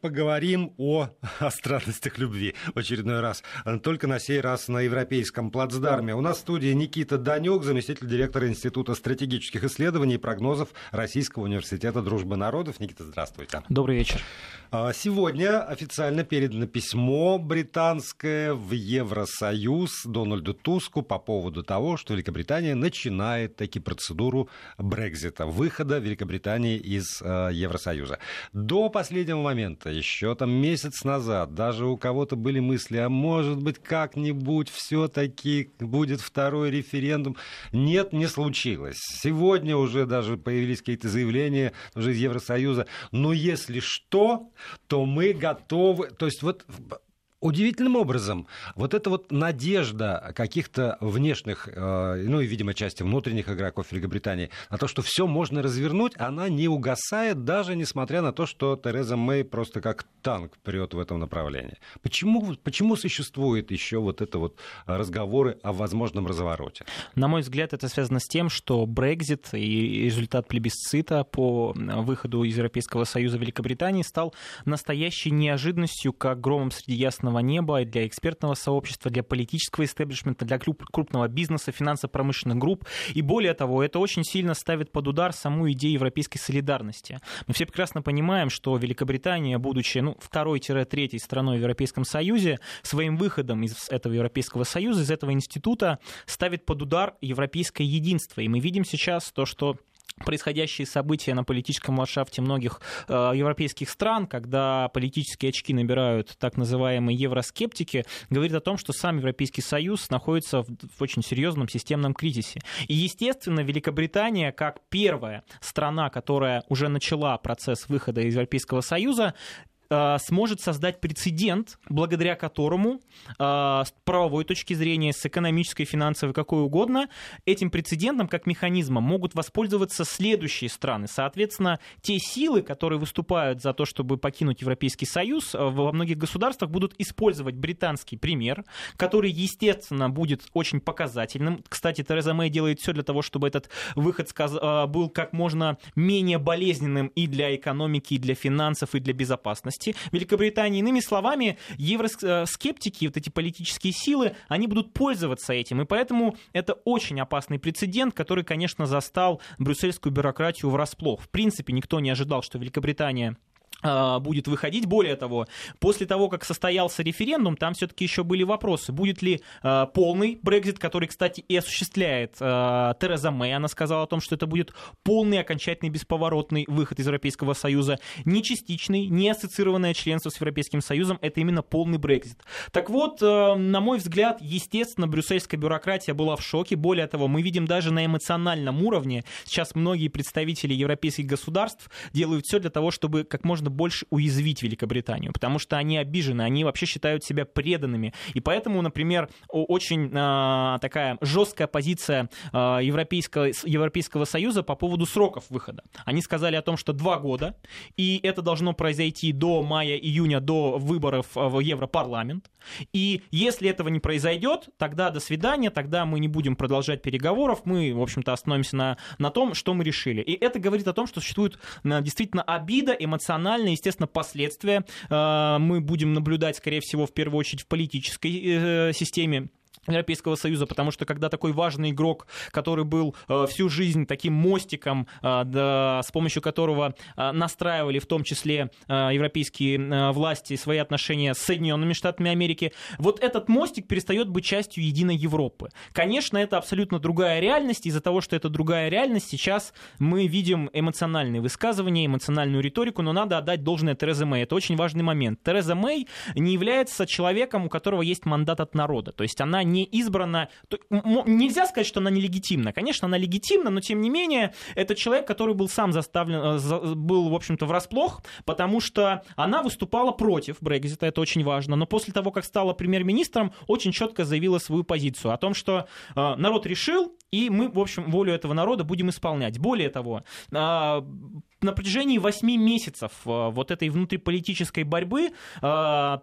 Поговорим о, о странностях любви в очередной раз. Только на сей раз на европейском плацдарме. У нас в студии Никита Данюк, заместитель директора Института стратегических исследований и прогнозов Российского университета дружбы народов. Никита, здравствуйте. Добрый вечер. А, сегодня официально передано письмо британское в Евросоюз Дональду Туску по поводу того, что Великобритания начинает таки процедуру Брекзита, выхода Великобритании из э, Евросоюза. До последнего момента момента, еще там месяц назад, даже у кого-то были мысли, а может быть как-нибудь все-таки будет второй референдум. Нет, не случилось. Сегодня уже даже появились какие-то заявления уже из Евросоюза. Но если что, то мы готовы. То есть вот удивительным образом вот эта вот надежда каких-то внешних, э, ну и, видимо, части внутренних игроков Великобритании на то, что все можно развернуть, она не угасает, даже несмотря на то, что Тереза Мэй просто как танк прет в этом направлении. Почему, почему существует еще вот это вот разговоры о возможном развороте? На мой взгляд, это связано с тем, что Брекзит и результат плебисцита по выходу из Европейского Союза Великобритании стал настоящей неожиданностью, как громом среди ясного звездного неба, для экспертного сообщества, для политического истеблишмента, для крупного бизнеса, финансово-промышленных групп. И более того, это очень сильно ставит под удар саму идею европейской солидарности. Мы все прекрасно понимаем, что Великобритания, будучи ну, второй-третьей страной в Европейском Союзе, своим выходом из этого Европейского Союза, из этого института, ставит под удар европейское единство. И мы видим сейчас то, что происходящие события на политическом ландшафте многих э, европейских стран, когда политические очки набирают так называемые евроскептики, говорит о том, что сам Европейский Союз находится в, в очень серьезном системном кризисе. И, естественно, Великобритания, как первая страна, которая уже начала процесс выхода из Европейского Союза, сможет создать прецедент, благодаря которому э, с правовой точки зрения, с экономической, финансовой, какой угодно, этим прецедентом как механизмом могут воспользоваться следующие страны. Соответственно, те силы, которые выступают за то, чтобы покинуть Европейский Союз, э, во многих государствах будут использовать британский пример, который, естественно, будет очень показательным. Кстати, Тереза Мэй делает все для того, чтобы этот выход был как можно менее болезненным и для экономики, и для финансов, и для безопасности безопасности Великобритании. Иными словами, евроскептики, вот эти политические силы, они будут пользоваться этим. И поэтому это очень опасный прецедент, который, конечно, застал брюссельскую бюрократию врасплох. В принципе, никто не ожидал, что Великобритания будет выходить. Более того, после того, как состоялся референдум, там все-таки еще были вопросы. Будет ли э, полный Брекзит, который, кстати, и осуществляет э, Тереза Мэй. Она сказала о том, что это будет полный, окончательный, бесповоротный выход из Европейского Союза. Не частичный, не ассоциированное членство с Европейским Союзом. Это именно полный Брекзит. Так вот, э, на мой взгляд, естественно, брюссельская бюрократия была в шоке. Более того, мы видим даже на эмоциональном уровне. Сейчас многие представители европейских государств делают все для того, чтобы как можно больше уязвить Великобританию, потому что они обижены, они вообще считают себя преданными. И поэтому, например, очень э, такая жесткая позиция э, Европейского, Европейского Союза по поводу сроков выхода. Они сказали о том, что два года, и это должно произойти до мая-июня, до выборов в Европарламент. И если этого не произойдет, тогда до свидания, тогда мы не будем продолжать переговоров, мы, в общем-то, остановимся на, на том, что мы решили. И это говорит о том, что существует действительно обида, эмоциональная эмоциональные, естественно, последствия э, мы будем наблюдать, скорее всего, в первую очередь в политической э, системе Европейского Союза, потому что когда такой важный игрок, который был э, всю жизнь таким мостиком, э, да, с помощью которого э, настраивали в том числе э, европейские э, власти свои отношения с Соединенными Штатами Америки, вот этот мостик перестает быть частью единой Европы. Конечно, это абсолютно другая реальность, из-за того, что это другая реальность, сейчас мы видим эмоциональные высказывания, эмоциональную риторику, но надо отдать должное Терезе Мэй. Это очень важный момент. Тереза Мэй не является человеком, у которого есть мандат от народа, то есть она не избрана... Нельзя сказать, что она нелегитимна. Конечно, она легитимна, но тем не менее, это человек, который был сам заставлен, э, был, в общем-то, врасплох, потому что она выступала против Брекзита, это очень важно. Но после того, как стала премьер-министром, очень четко заявила свою позицию о том, что э, народ решил, и мы, в общем, волю этого народа будем исполнять. Более того, а, на протяжении 8 месяцев э, вот этой внутриполитической борьбы э,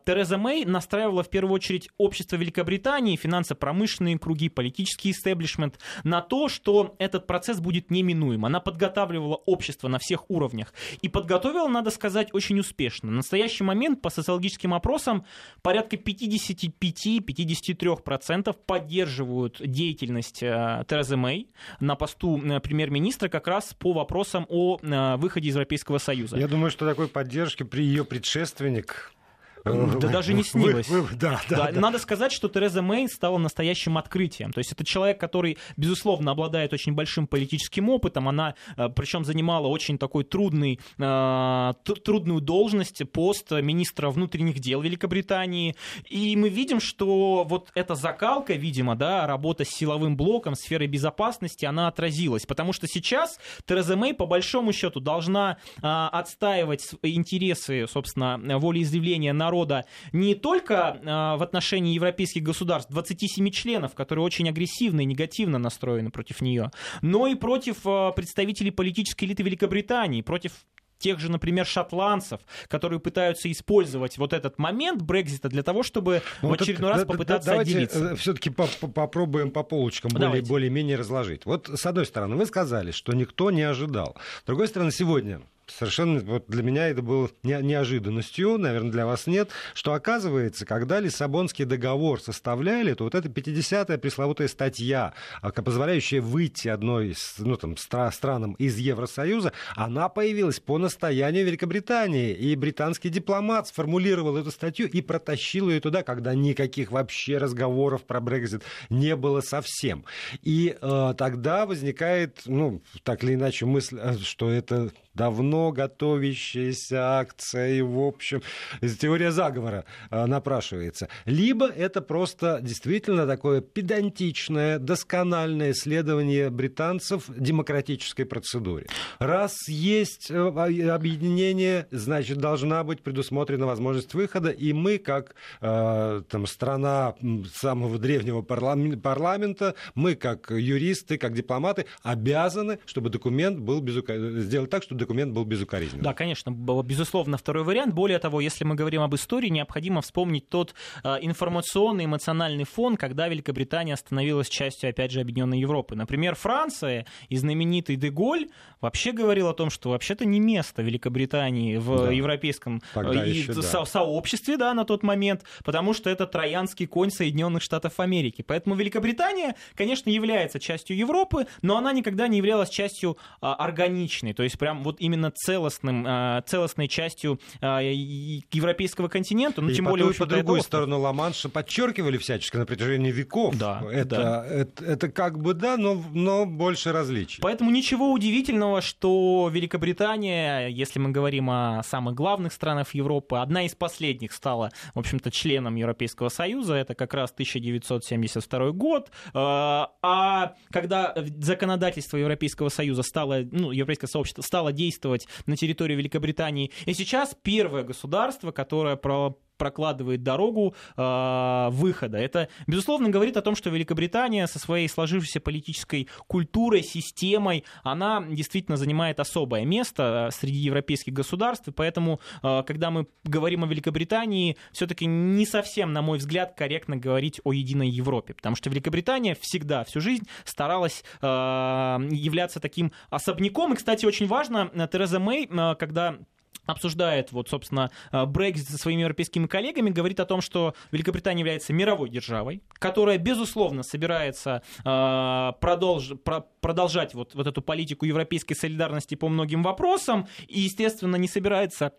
Тереза Мэй настраивала в первую очередь общество Великобритании, финансово-промышленные круги, политический истеблишмент на то, что этот процесс будет неминуем. Она подготавливала общество на всех уровнях. И подготовила, надо сказать, очень успешно. На настоящий момент по социологическим опросам порядка 55-53% поддерживают деятельность э, Терезы Мэй на посту премьер-министра как раз по вопросам о выходе выходе из Европейского Союза. Я думаю, что такой поддержки при ее предшественник да даже не снилось. Вы, вы, да, да, да, да. Надо сказать, что Тереза Мэй стала настоящим открытием. То есть это человек, который, безусловно, обладает очень большим политическим опытом. Она, э, причем, занимала очень такой трудный, э, трудную должность, пост министра внутренних дел Великобритании. И мы видим, что вот эта закалка, видимо, да, работа с силовым блоком, сферой безопасности, она отразилась. Потому что сейчас Тереза Мэй, по большому счету, должна э, отстаивать интересы, собственно, волеизъявления народа народа не только а, в отношении европейских государств, 27 членов, которые очень агрессивно и негативно настроены против нее, но и против а, представителей политической элиты Великобритании, против тех же, например, шотландцев, которые пытаются использовать вот этот момент Брекзита для того, чтобы ну, в очередной раз попытаться давайте отделиться. Э, все-таки попробуем по полочкам более, более-менее разложить. Вот, с одной стороны, вы сказали, что никто не ожидал. С другой стороны, сегодня совершенно вот для меня это было неожиданностью, наверное, для вас нет, что оказывается, когда Лиссабонский договор составляли, то вот эта 50-я пресловутая статья, а, позволяющая выйти одной из, ну, там, стра- странам из Евросоюза, она появилась по настоянию Великобритании, и британский дипломат сформулировал эту статью и протащил ее туда, когда никаких вообще разговоров про Брекзит не было совсем. И э, тогда возникает, ну, так или иначе, мысль, э, что это давно готовящаяся акция, и, в общем, теория заговора э, напрашивается. Либо это просто действительно такое педантичное, доскональное исследование британцев демократической процедуре. Раз есть э, объединение, значит, должна быть предусмотрена возможность выхода, и мы, как э, там, страна самого древнего парламента, мы, как юристы, как дипломаты, обязаны, чтобы документ был безука... сделать так, чтобы документ был безукоризненным. Да, конечно, безусловно, второй вариант. Более того, если мы говорим об истории, необходимо вспомнить тот э, информационный, эмоциональный фон, когда Великобритания становилась частью, опять же, Объединенной Европы. Например, Франция и знаменитый Деголь вообще говорил о том, что вообще-то не место Великобритании в да. европейском э, еще, да. со- сообществе да, на тот момент, потому что это троянский конь Соединенных Штатов Америки. Поэтому Великобритания, конечно, является частью Европы, но она никогда не являлась частью а, органичной. То есть прям вот именно целостным, а, целостной частью а, европейского континента, ну, и тем по более... Ту, по другую сторону Ла-Манша подчеркивали всячески на протяжении веков. Да, это, да. Это, это как бы да, но, но больше различий. Поэтому ничего удивительного, что Великобритания, если мы говорим о самых главных странах Европы, одна из последних стала, в общем-то, членом Европейского Союза, это как раз 1972 год, а, а когда законодательство Европейского Союза стало, ну, Европейское сообщество стало действовать на территории Великобритании. И сейчас первое государство, которое прокладывает дорогу э, выхода. Это, безусловно, говорит о том, что Великобритания со своей сложившейся политической культурой, системой, она действительно занимает особое место э, среди европейских государств. И поэтому, э, когда мы говорим о Великобритании, все-таки не совсем, на мой взгляд, корректно говорить о единой Европе. Потому что Великобритания всегда, всю жизнь старалась э, являться таким особняком. И, кстати, очень важно, Тереза Мэй, когда обсуждает, вот, собственно, э, Брексит со своими европейскими коллегами, говорит о том, что Великобритания является мировой державой, которая, безусловно, собирается э, продолж, про, продолжать вот, вот эту политику европейской солидарности по многим вопросам, и, естественно, не собирается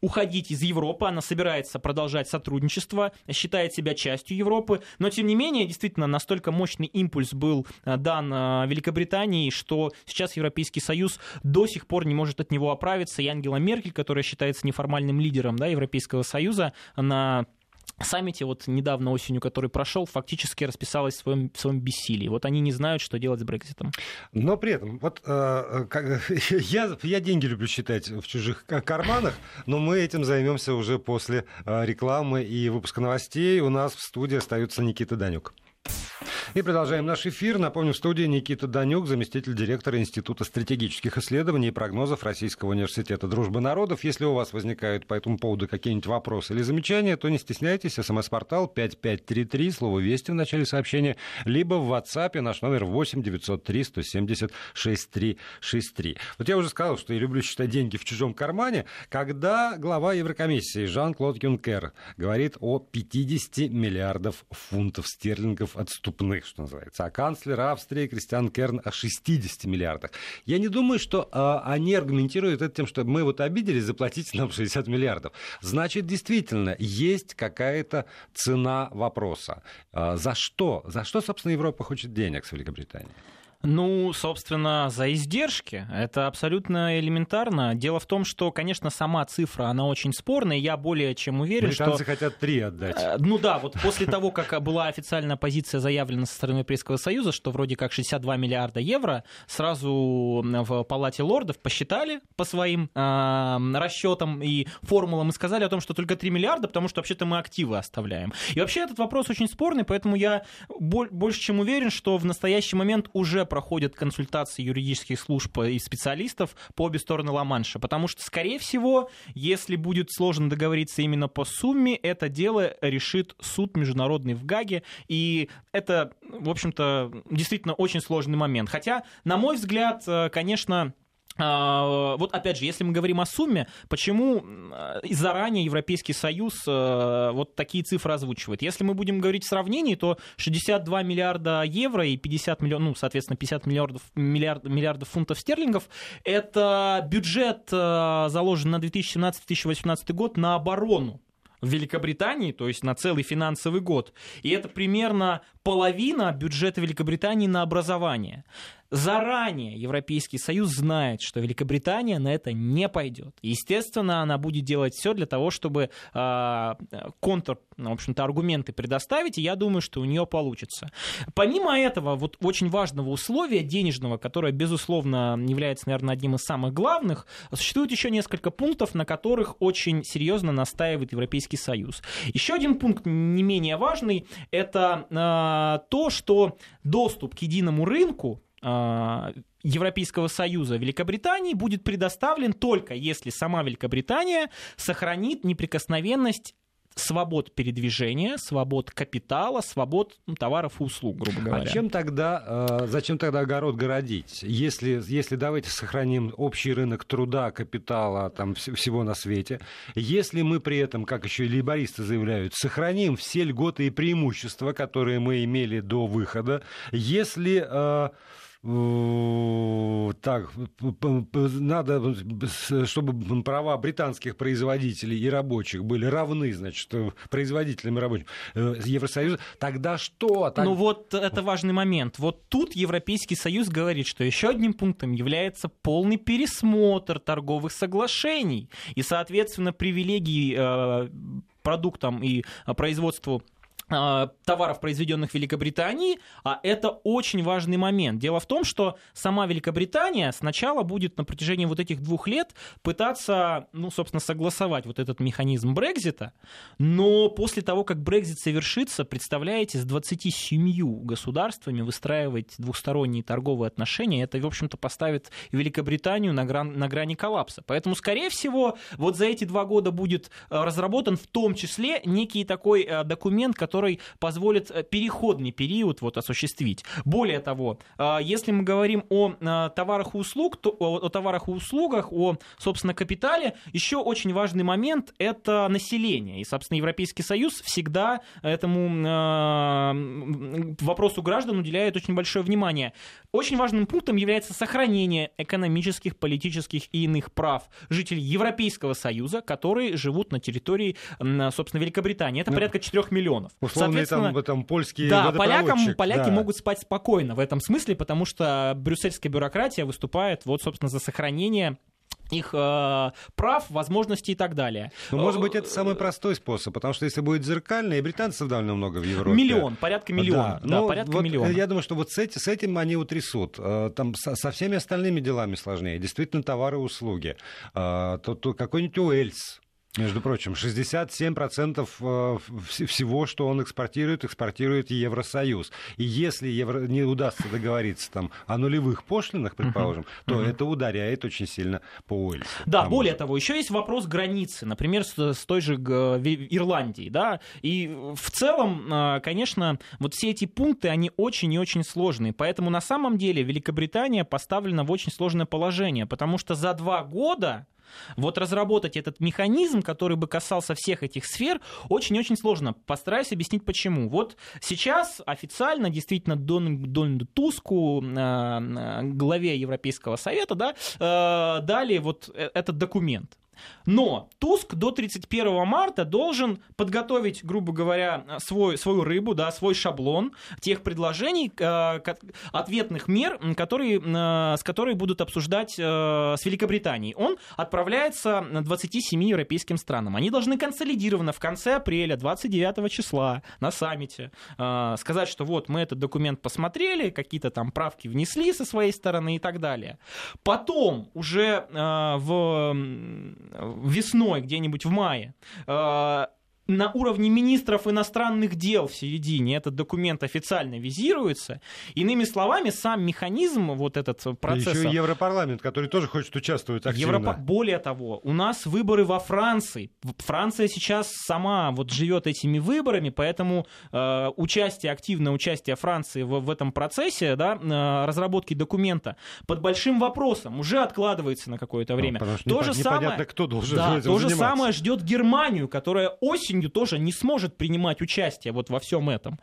уходить из Европы, она собирается продолжать сотрудничество, считает себя частью Европы, но тем не менее, действительно, настолько мощный импульс был а, дан а, Великобритании, что сейчас Европейский Союз до сих пор не может от него оправиться, и Ангела Меркель, которая считается неформальным лидером да, Европейского Союза, на саммите, вот недавно осенью, который прошел, фактически расписалась в своем, в своем бессилии. Вот они не знают, что делать с Брекситом. Но при этом, вот э, я, я деньги люблю считать в чужих карманах, но мы этим займемся уже после э, рекламы и выпуска новостей. У нас в студии остается Никита Данюк. И продолжаем наш эфир. Напомню, в студии Никита Данюк, заместитель директора Института стратегических исследований и прогнозов Российского университета дружбы народов. Если у вас возникают по этому поводу какие-нибудь вопросы или замечания, то не стесняйтесь. СМС-портал 5533, слово «Вести» в начале сообщения, либо в WhatsApp наш номер 8 903 170 6363. Вот я уже сказал, что я люблю считать деньги в чужом кармане, когда глава Еврокомиссии Жан-Клод Юнкер говорит о 50 миллиардов фунтов стерлингов отступных что называется. А канцлер Австрии Кристиан Керн о 60 миллиардах. Я не думаю, что э, они аргументируют это тем, что мы вот обиделись, заплатите нам 60 миллиардов. Значит, действительно, есть какая-то цена вопроса. Э, за что? За что, собственно, Европа хочет денег с Великобританией? Ну, собственно, за издержки. Это абсолютно элементарно. Дело в том, что, конечно, сама цифра, она очень спорная. Я более чем уверен, Британцы что... хотят три отдать. Э, ну да, вот после того, как была официальная позиция заявлена со стороны Европейского Союза, что вроде как 62 миллиарда евро, сразу в Палате лордов посчитали по своим э, расчетам и формулам и сказали о том, что только 3 миллиарда, потому что вообще-то мы активы оставляем. И вообще этот вопрос очень спорный, поэтому я больше чем уверен, что в настоящий момент уже проходят консультации юридических служб и специалистов по обе стороны Ла-Манша, потому что, скорее всего, если будет сложно договориться именно по сумме, это дело решит суд международный в Гаге, и это, в общем-то, действительно очень сложный момент. Хотя, на мой взгляд, э, конечно, вот опять же, если мы говорим о сумме, почему заранее Европейский Союз э, вот такие цифры озвучивает? Если мы будем говорить в сравнении, то 62 миллиарда евро и 50 миллионов, ну, соответственно, 50 миллиардов, миллиард, миллиардов фунтов стерлингов, это бюджет э, заложен на 2017-2018 год на оборону в Великобритании, то есть на целый финансовый год. И это примерно половина бюджета Великобритании на образование. Заранее Европейский Союз знает, что Великобритания на это не пойдет. Естественно, она будет делать все для того, чтобы э, контр, в общем-то, аргументы предоставить, и я думаю, что у нее получится. Помимо этого, вот очень важного условия денежного, которое, безусловно, является, наверное, одним из самых главных, существует еще несколько пунктов, на которых очень серьезно настаивает Европейский Союз. Еще один пункт не менее важный, это э, то, что доступ к единому рынку Европейского Союза Великобритании будет предоставлен только если сама Великобритания сохранит неприкосновенность свобод передвижения, свобод капитала, свобод ну, товаров и услуг, грубо говоря. А чем тогда, э, зачем тогда огород городить? Если, если давайте сохраним общий рынок труда, капитала, там всего на свете, если мы при этом, как еще и лейбористы заявляют, сохраним все льготы и преимущества, которые мы имели до выхода, если... Э, так, надо, чтобы права британских производителей и рабочих были равны, значит, производителям и рабочим э, Евросоюза, тогда что? Так... Ну вот это важный момент. Вот тут Европейский Союз говорит, что еще одним пунктом является полный пересмотр торговых соглашений и, соответственно, привилегии э, продуктам и производству а, товаров, произведенных в Великобритании, а это очень важный момент. Дело в том, что сама Великобритания сначала будет на протяжении вот этих двух лет пытаться, ну, собственно, согласовать вот этот механизм Брекзита, но после того, как Брекзит совершится, представляете, с 27 государствами выстраивать двухсторонние торговые отношения, это, в общем-то, поставит Великобританию на, гран, на грани коллапса. Поэтому, скорее всего, вот за эти два года будет э, разработан в том числе некий такой э, документ, который который позволит э, переходный период вот осуществить. Более того, э, если мы говорим о э, товарах и услуг, то, о товарах и услугах, о, собственно, капитале, еще очень важный момент – это население. И, собственно, Европейский Союз всегда этому вопросу граждан уделяет очень большое внимание. Очень важным пунктом является сохранение экономических, политических и иных прав жителей Европейского Союза, которые живут на территории, собственно, Великобритании. Это ну, порядка 4 миллионов. Условные там, там польские Да, полякам, поляки да. могут спать спокойно в этом смысле, потому что брюссельская бюрократия выступает вот, собственно, за сохранение их э, прав, возможностей и так далее. Ну, может быть, это самый простой способ, потому что если будет зеркальный, и британцев довольно много в Европе. Миллион, порядка миллиона. Да, да ну, порядка вот миллиона. Я думаю, что вот с, эти, с этим они утрясут. Э, там со, со всеми остальными делами сложнее. Действительно, товары и услуги. Э, то, то какой-нибудь Уэльс, Между прочим, 67% э, всего, что он экспортирует, экспортирует Евросоюз. И если Евро... не удастся договориться там, о нулевых пошлинах, предположим, uh-huh. то uh-huh. это ударяет очень сильно по Уэльсу. Да, более что... того, еще есть вопрос границы, например, с, с той же Ирландией. Да? И в целом, э, конечно, вот все эти пункты, они очень и очень сложные. Поэтому на самом деле Великобритания поставлена в очень сложное положение, потому что за два года вот разработать этот механизм, который бы касался всех этих сфер, очень-очень сложно. Постараюсь объяснить почему. Вот сейчас официально действительно Дон, Дональду Туску, э, э, главе Европейского совета, да, э, дали вот этот документ. Но Туск до 31 марта должен подготовить, грубо говоря, свой, свою рыбу, да, свой шаблон тех предложений, э, ответных мер, которые, э, с которыми будут обсуждать э, с Великобританией. Он отправляется 27 европейским странам. Они должны консолидированно в конце апреля, 29 числа на саммите сказать, что вот мы этот документ посмотрели, какие-то там правки внесли со своей стороны и так далее. Потом уже в весной, где-нибудь в мае, э, на уровне министров иностранных дел в середине этот документ официально визируется. Иными словами, сам механизм вот этот процесса... еще и Европарламент, который тоже хочет участвовать активно. Европа... Более того, у нас выборы во Франции. Франция сейчас сама вот живет этими выборами, поэтому э, участие, активное участие Франции в, в этом процессе, да, э, разработки документа под большим вопросом уже откладывается на какое-то ну, время. Ну, то, же самое, кто должен да, то же самое ждет Германию, которая осенью осенью тоже не сможет принимать участие вот во всем этом.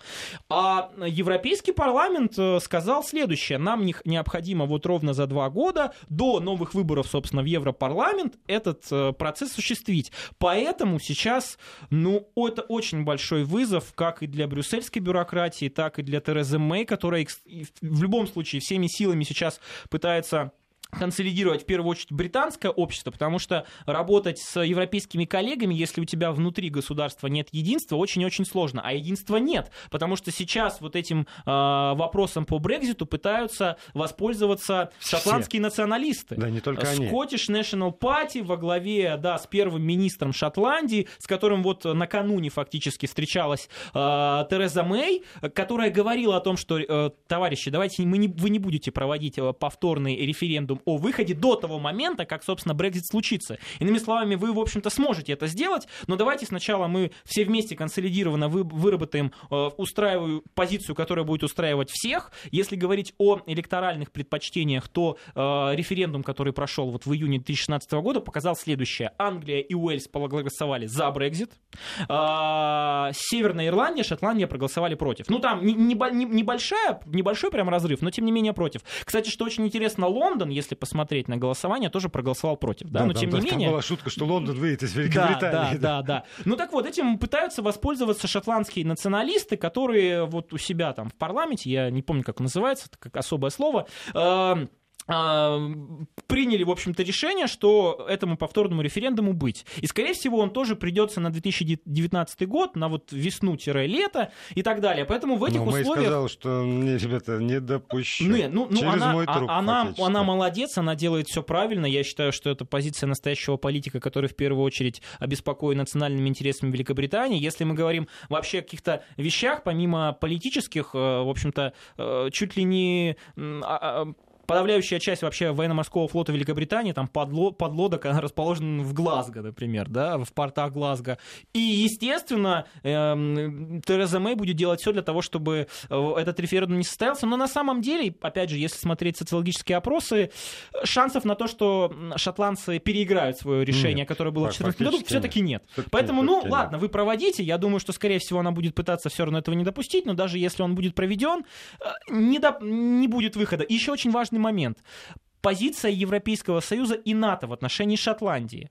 А Европейский парламент э, сказал следующее. Нам необходимо вот ровно за два года до новых выборов, собственно, в Европарламент этот э, процесс осуществить. Поэтому сейчас, ну, это очень большой вызов как и для брюссельской бюрократии, так и для Терезы Мэй, которая в любом случае всеми силами сейчас пытается консолидировать в первую очередь британское общество, потому что работать с европейскими коллегами, если у тебя внутри государства нет единства, очень-очень сложно. А единства нет, потому что сейчас вот этим э, вопросом по Брекзиту пытаются воспользоваться Все. шотландские националисты. Да, не только они. Scottish National Party во главе, да, с первым министром Шотландии, с которым вот накануне фактически встречалась э, Тереза Мэй, которая говорила о том, что, э, товарищи, давайте мы не, вы не будете проводить э, повторный референдум о выходе до того момента, как, собственно, Брекзит случится. Иными словами, вы, в общем-то, сможете это сделать, но давайте сначала мы все вместе консолидированно вы, выработаем э, устраиваю позицию, которая будет устраивать всех. Если говорить о электоральных предпочтениях, то э, референдум, который прошел вот в июне 2016 года, показал следующее. Англия и Уэльс проголосовали за Брекзит. Э, Северная Ирландия, Шотландия проголосовали против. Ну, там не, не, небольшая, небольшой прям разрыв, но тем не менее против. Кстати, что очень интересно, Лондон, если если посмотреть на голосование, тоже проголосовал против. Да, да но тем не менее... была шутка, что Лондон выйдет из Великобритании. Да, да, да, да. Ну так вот, этим пытаются воспользоваться шотландские националисты, которые вот у себя там в парламенте, я не помню, как называется, это как особое слово, э- приняли, в общем-то, решение, что этому повторному референдуму быть. И, скорее всего, он тоже придется на 2019 год, на вот весну-лето и так далее. Поэтому в этих Но условиях... Мэй сказал, что мне, ребята, не допущу. Не, ну, ну, Через она, мой труп, а, она, она молодец, она делает все правильно. Я считаю, что это позиция настоящего политика, который в первую очередь обеспокоен национальными интересами Великобритании. Если мы говорим вообще о каких-то вещах, помимо политических, э, в общем-то, э, чуть ли не а, а, подавляющая часть вообще военно-морского флота Великобритании, там подло, подлодок, она расположена в Глазго, например, да, в портах Глазго. И, естественно, э, Тереза Мэй будет делать все для того, чтобы э, этот референдум не состоялся. Но на самом деле, опять же, если смотреть социологические опросы, шансов на то, что шотландцы переиграют свое решение, нет, которое было в 2014 году, все-таки нет. нет. Поэтому, ну, нет. ладно, вы проводите. Я думаю, что, скорее всего, она будет пытаться все равно этого не допустить, но даже если он будет проведен, э, не, до... не будет выхода. И еще очень важно важный момент. Позиция Европейского Союза и НАТО в отношении Шотландии.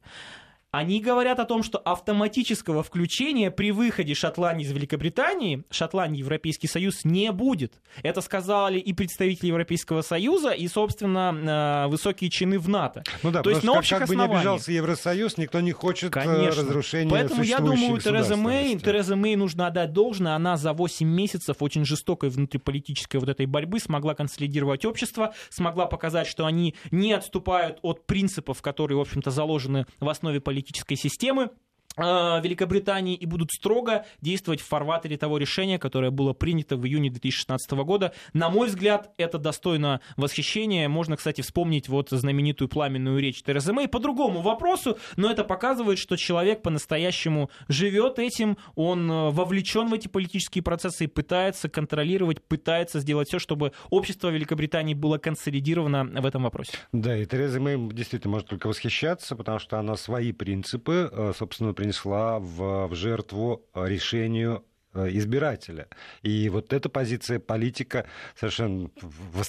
Они говорят о том, что автоматического включения при выходе Шотландии из Великобритании, Шотландии Европейский Союз не будет. Это сказали и представители Европейского Союза, и, собственно, э, высокие чины в НАТО. Ну да, То есть на общих как, как бы не обижался Евросоюз, никто не хочет э, Конечно. разрушения Поэтому я думаю, Тереза Мэй, Тереза Мэй нужно отдать должное. Она за 8 месяцев очень жестокой внутриполитической вот этой борьбы смогла консолидировать общество, смогла показать, что они не отступают от принципов, которые, в общем-то, заложены в основе политики политической системы Великобритании и будут строго действовать в фарватере того решения, которое было принято в июне 2016 года. На мой взгляд, это достойно восхищения. Можно, кстати, вспомнить вот знаменитую пламенную речь Терезы Мэй по другому вопросу, но это показывает, что человек по-настоящему живет этим, он э, вовлечен в эти политические процессы и пытается контролировать, пытается сделать все, чтобы общество Великобритании было консолидировано в этом вопросе. Да, и Тереза Мэй действительно может только восхищаться, потому что она свои принципы, э, собственно, принесла в, в жертву решению Э, избирателя. И вот эта позиция политика совершенно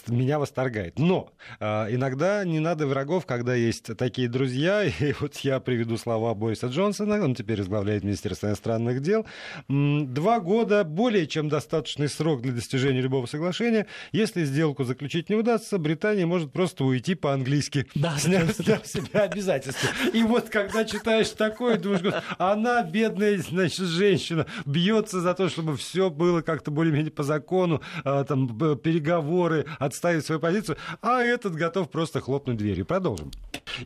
меня восторгает. Но э, иногда не надо врагов, когда есть такие друзья. И вот я приведу слова Бориса Джонсона, он теперь возглавляет Министерство иностранных дел. Два года более чем достаточный срок для достижения любого соглашения. Если сделку заключить не удастся, Британия может просто уйти по-английски, да, сняв, сняв себя обязательства. И вот когда читаешь такое, думаешь, она, бедная значит, женщина, бьется за то, чтобы все было как-то более-менее по закону, а, там, переговоры, отставить свою позицию, а этот готов просто хлопнуть дверью. Продолжим.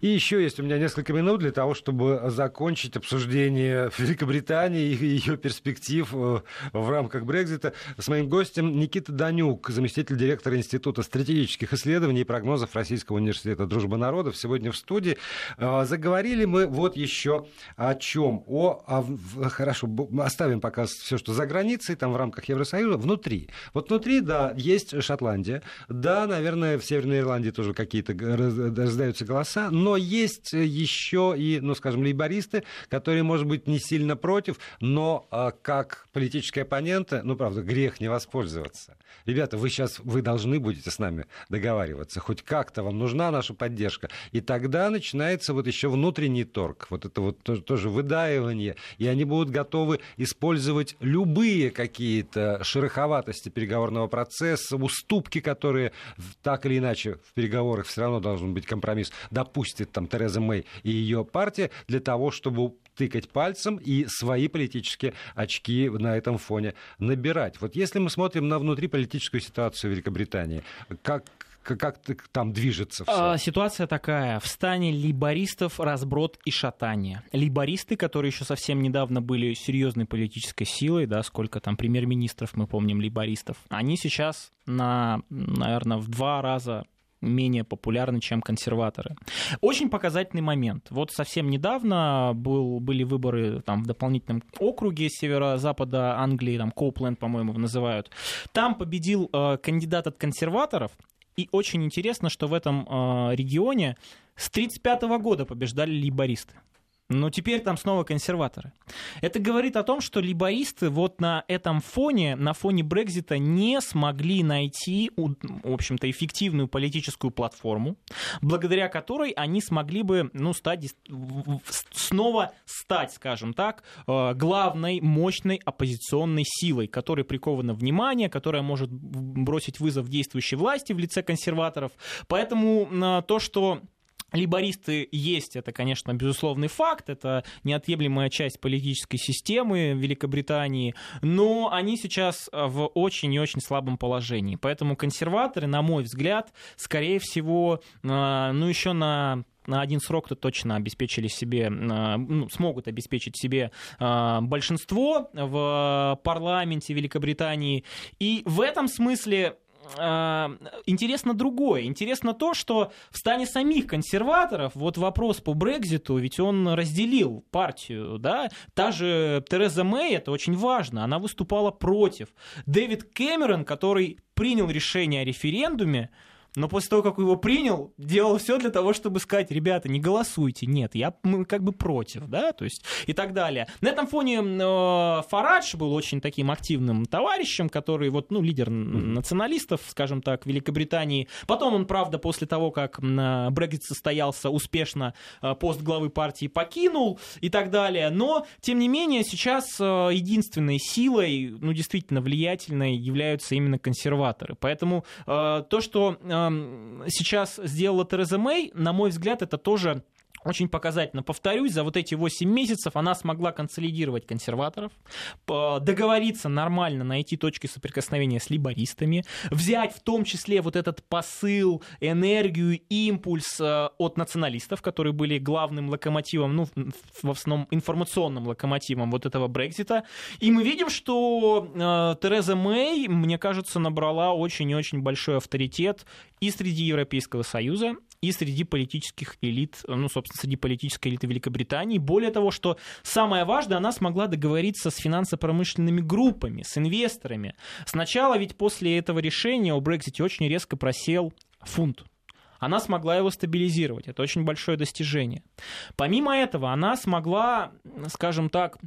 И еще есть у меня несколько минут для того, чтобы закончить обсуждение Великобритании и ее перспектив э, в рамках Брекзита с моим гостем Никита Данюк, заместитель директора Института стратегических исследований и прогнозов Российского университета Дружбы народов, сегодня в студии. Э, заговорили мы вот еще о чем? О, о хорошо, оставим пока все, что за границей, там в рамках Евросоюза, внутри. Вот внутри, да, есть Шотландия, да, наверное, в Северной Ирландии тоже какие-то раздаются голоса, но есть еще и, ну, скажем, лейбористы, которые, может быть, не сильно против, но а, как политические оппоненты, ну, правда, грех не воспользоваться. Ребята, вы сейчас, вы должны будете с нами договариваться, хоть как-то вам нужна наша поддержка. И тогда начинается вот еще внутренний торг, вот это вот тоже выдаивание, и они будут готовы использовать любые какие-то шероховатости переговорного процесса, уступки, которые так или иначе в переговорах все равно должен быть компромисс, допустит там Тереза Мэй и ее партия для того, чтобы тыкать пальцем и свои политические очки на этом фоне набирать. Вот если мы смотрим на внутриполитическую ситуацию Великобритании, как как там движется все? А, ситуация такая. В стане либористов разброд и шатание. Либористы, которые еще совсем недавно были серьезной политической силой, да, сколько там премьер-министров, мы помним, либористов, они сейчас на, наверное, в два раза менее популярны, чем консерваторы. Очень показательный момент. Вот совсем недавно был, были выборы там, в дополнительном округе северо-запада Англии, там Коупленд, по-моему, называют. Там победил э, кандидат от консерваторов, и очень интересно, что в этом э, регионе с 1935 года побеждали лейбористы. Но теперь там снова консерваторы. Это говорит о том, что либористы вот на этом фоне, на фоне Брекзита не смогли найти, в общем-то, эффективную политическую платформу, благодаря которой они смогли бы, ну, стать, снова стать, скажем так, э, главной мощной оппозиционной силой, которой приковано внимание, которая может бросить вызов действующей власти в лице консерваторов. Поэтому э, то, что Либористы есть, это, конечно, безусловный факт, это неотъемлемая часть политической системы Великобритании, но они сейчас в очень и очень слабом положении. Поэтому консерваторы, на мой взгляд, скорее всего, а, ну еще на на один срок-то точно обеспечили себе, а, ну, смогут обеспечить себе большинство в парламенте Великобритании. И в этом смысле интересно другое. Интересно то, что в стане самих консерваторов вот вопрос по Брекзиту, ведь он разделил партию, да, та же Тереза Мэй, это очень важно, она выступала против. Дэвид Кэмерон, который принял решение о референдуме, но после того, как его принял, делал все для того, чтобы сказать, ребята, не голосуйте, нет, я мы как бы против, да, то есть и так далее. На этом фоне э, Фарадж был очень таким активным товарищем, который вот, ну, лидер националистов, скажем так, Великобритании. Потом он, правда, после того, как э, Брексит состоялся успешно, э, пост главы партии покинул и так далее. Но, тем не менее, сейчас э, единственной силой, ну, действительно влиятельной являются именно консерваторы. Поэтому э, то, что сейчас сделала Тереза Мэй, на мой взгляд, это тоже очень показательно. Повторюсь, за вот эти 8 месяцев она смогла консолидировать консерваторов, договориться нормально, найти точки соприкосновения с либористами, взять в том числе вот этот посыл, энергию, импульс э, от националистов, которые были главным локомотивом, ну, в основном информационным локомотивом вот этого Брекзита. И мы видим, что э, Тереза Мэй, мне кажется, набрала очень и очень большой авторитет и среди Европейского Союза, и среди политических элит, ну, собственно, среди политической элиты Великобритании. Более того, что самое важное, она смогла договориться с финансово-промышленными группами, с инвесторами. Сначала ведь после этого решения о Брексите очень резко просел фунт она смогла его стабилизировать. Это очень большое достижение. Помимо этого, она смогла, скажем так,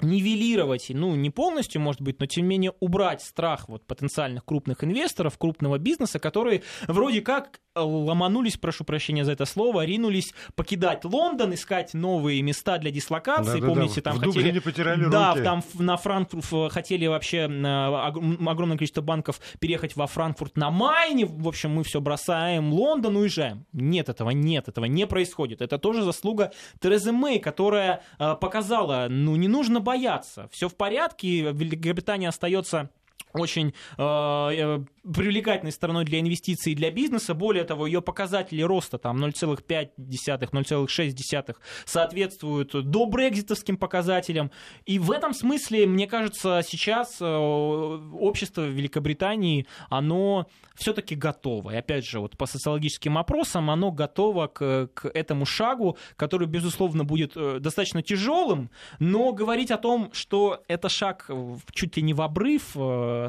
нивелировать, ну, не полностью, может быть, но тем не менее убрать страх вот потенциальных крупных инвесторов, крупного бизнеса, которые вроде как ломанулись, прошу прощения за это слово, ринулись покидать Лондон, искать новые места для дислокации. Да, Помните, да, там в хотели... потеряли да, руки. там на Франкфурт хотели вообще огромное количество банков переехать во Франкфурт на Майне. В общем, мы все бросаем, Лондон, уезжаем. Нет этого, нет, этого не происходит. Это тоже заслуга Терезы Мэй, которая э, показала, ну, не нужно бояться. Все в порядке, Великобритания остается очень э, э привлекательной стороной для инвестиций и для бизнеса. Более того, ее показатели роста там 0,5, 0,6 соответствуют до брекзитовским показателям. И в этом смысле, мне кажется, сейчас э, общество Великобритании, оно все-таки готово. И опять же, вот по социологическим опросам, оно готово к, к этому шагу, который, безусловно, будет э, достаточно тяжелым, но говорить о том, что это шаг чуть ли не в обрыв,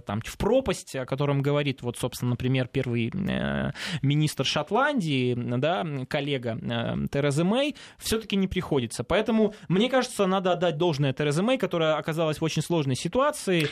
там, в пропасть, о котором говорит говорит, вот, собственно, например, первый э, министр Шотландии, да, коллега э, Терезы Мэй, все-таки не приходится. Поэтому, мне кажется, надо отдать должное Терезе Мэй, которая оказалась в очень сложной ситуации,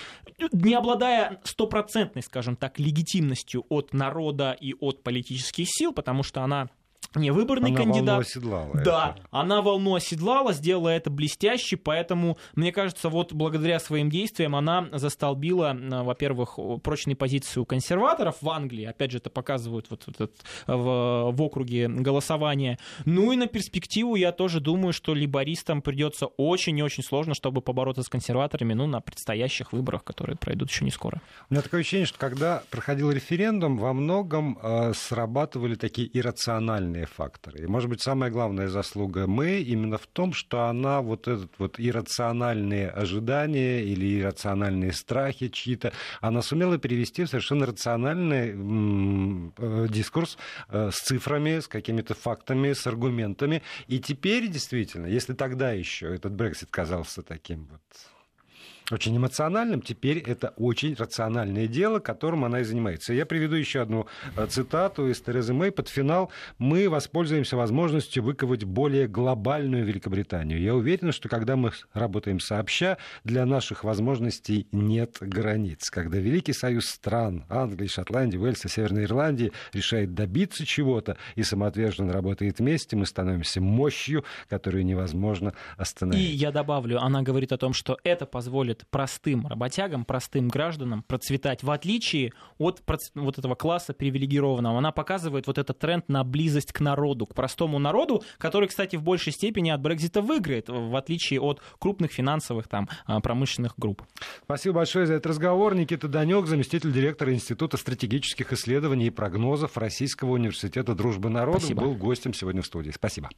не обладая стопроцентной, скажем так, легитимностью от народа и от политических сил, потому что она не выборный она кандидат. Волну оседлала да, это. она волну оседлала, сделала это блестяще, поэтому, мне кажется, вот благодаря своим действиям она застолбила, во-первых, прочные позиции у консерваторов в Англии, опять же, это показывают вот, вот, вот в, в округе голосования. Ну и на перспективу я тоже думаю, что либористам придется очень и очень сложно, чтобы побороться с консерваторами, ну, на предстоящих выборах, которые пройдут еще не скоро. У меня такое ощущение, что когда проходил референдум, во многом э, срабатывали такие иррациональные разные факторы. И, может быть, самая главная заслуга мы именно в том, что она вот этот вот иррациональные ожидания или иррациональные страхи чьи-то, она сумела перевести в совершенно рациональный э, дискурс э, с цифрами, с какими-то фактами, с аргументами. И теперь, действительно, если тогда еще этот Брексит казался таким вот очень эмоциональным, теперь это очень рациональное дело, которым она и занимается. Я приведу еще одну э, цитату из Терезы Мэй. Под финал мы воспользуемся возможностью выковать более глобальную Великобританию. Я уверен, что когда мы работаем сообща, для наших возможностей нет границ. Когда Великий Союз стран Англии, Шотландии, Уэльса, Северной Ирландии решает добиться чего-то и самоотверженно работает вместе, мы становимся мощью, которую невозможно остановить. И я добавлю, она говорит о том, что это позволит позволит простым работягам, простым гражданам процветать, в отличие от вот этого класса привилегированного. Она показывает вот этот тренд на близость к народу, к простому народу, который, кстати, в большей степени от Брекзита выиграет, в отличие от крупных финансовых там а, промышленных групп. Спасибо большое за этот разговор. Никита Данек, заместитель директора Института стратегических исследований и прогнозов Российского университета дружбы народов, Спасибо. был гостем сегодня в студии. Спасибо.